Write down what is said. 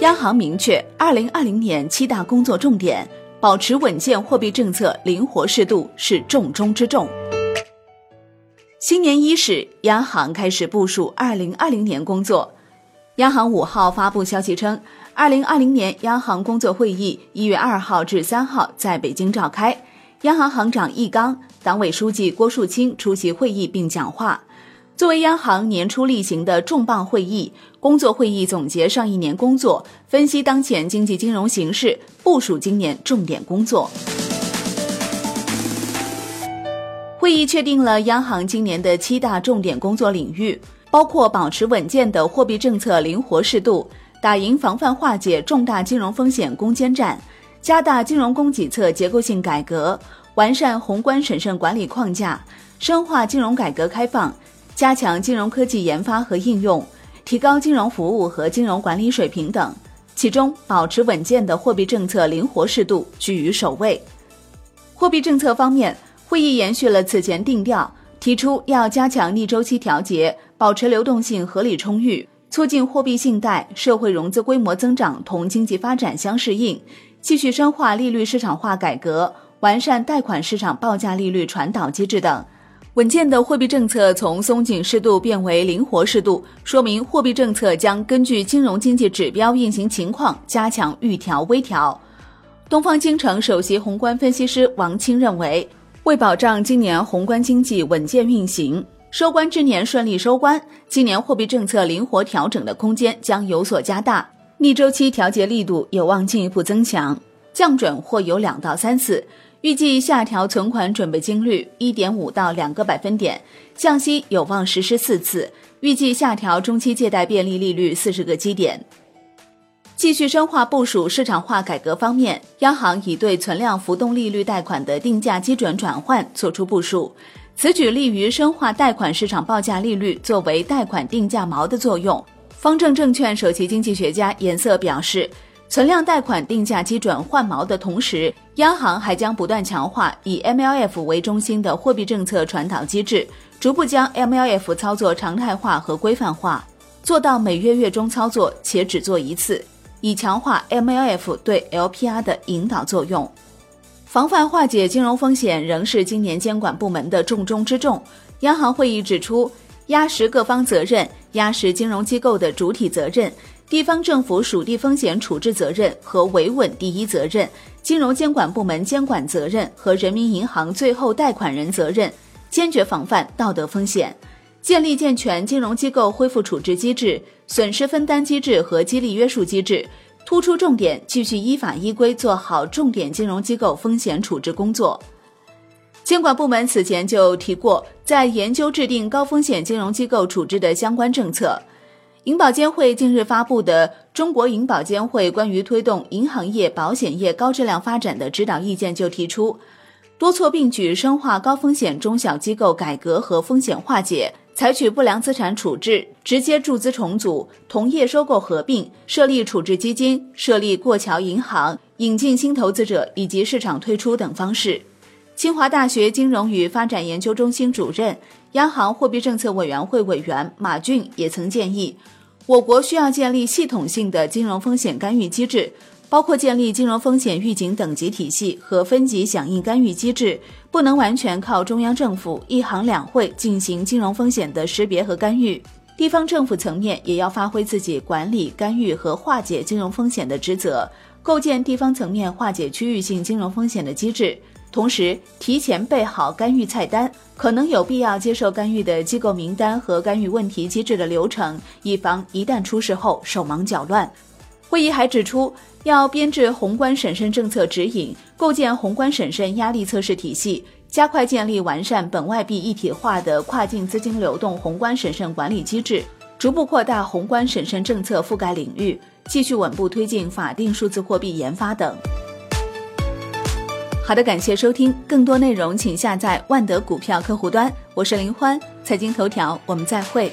央行明确，二零二零年七大工作重点，保持稳健货币政策灵活适度是重中之重。新年伊始，央行开始部署二零二零年工作。央行五号发布消息称，二零二零年央行工作会议一月二号至三号在北京召开，央行行长易纲、党委书记郭树清出席会议并讲话。作为央行年初例行的重磅会议，工作会议总结上一年工作，分析当前经济金融形势，部署今年重点工作。会议确定了央行今年的七大重点工作领域，包括保持稳健的货币政策灵活适度，打赢防范化解重大金融风险攻坚战，加大金融供给侧结构性改革，完善宏观审慎管理框架，深化金融改革开放。加强金融科技研发和应用，提高金融服务和金融管理水平等。其中，保持稳健的货币政策灵活适度居于首位。货币政策方面，会议延续了此前定调，提出要加强逆周期调节，保持流动性合理充裕，促进货币信贷、社会融资规模增长同经济发展相适应，继续深化利率市场化改革，完善贷款市场报价利率传导机制等。稳健的货币政策从松紧适度变为灵活适度，说明货币政策将根据金融经济指标运行情况加强预调微调。东方金城首席宏观分析师王清认为，为保障今年宏观经济稳健运行，收官之年顺利收官，今年货币政策灵活调整的空间将有所加大，逆周期调节力度有望进一步增强，降准或有两到三次。预计下调存款准备金率一点五到两个百分点，降息有望实施四次。预计下调中期借贷便利利率四十个基点。继续深化部署市场化改革方面，央行已对存量浮动利率贷款的定价基准转换作出部署，此举利于深化贷款市场报价利率作为贷款定价锚的作用。方正证券首席经济学家颜色表示。存量贷款定价基准换锚的同时，央行还将不断强化以 MLF 为中心的货币政策传导机制，逐步将 MLF 操作常态化和规范化，做到每月月中操作且只做一次，以强化 MLF 对 LPR 的引导作用。防范化解金融风险仍是今年监管部门的重中之重。央行会议指出，压实各方责任，压实金融机构的主体责任。地方政府属地风险处置责任和维稳第一责任，金融监管部门监管责任和人民银行最后贷款人责任，坚决防范道德风险，建立健全金融机构恢复处置机制、损失分担机制和激励约束机制，突出重点，继续依法依规做好重点金融机构风险处置工作。监管部门此前就提过，在研究制定高风险金融机构处置的相关政策。银保监会近日发布的《中国银保监会关于推动银行业、保险业高质量发展的指导意见》就提出，多措并举深化高风险中小机构改革和风险化解，采取不良资产处置、直接注资重组、同业收购合并、设立处置基金、设立过桥银行、引进新投资者以及市场退出等方式。清华大学金融与发展研究中心主任、央行货币政策委员会委员马骏也曾建议，我国需要建立系统性的金融风险干预机制，包括建立金融风险预警等级体系和分级响应干预机制，不能完全靠中央政府一行两会进行金融风险的识别和干预，地方政府层面也要发挥自己管理、干预和化解金融风险的职责，构建地方层面化解区域性金融风险的机制。同时，提前备好干预菜单，可能有必要接受干预的机构名单和干预问题机制的流程，以防一旦出事后手忙脚乱。会议还指出，要编制宏观审慎政策指引，构建宏观审慎压力测试体系，加快建立完善本外币一体化的跨境资金流动宏观审慎管理机制，逐步扩大宏观审慎政策覆盖领域，继续稳步推进法定数字货币研发等。好的，感谢收听，更多内容请下载万德股票客户端。我是林欢，财经头条，我们再会。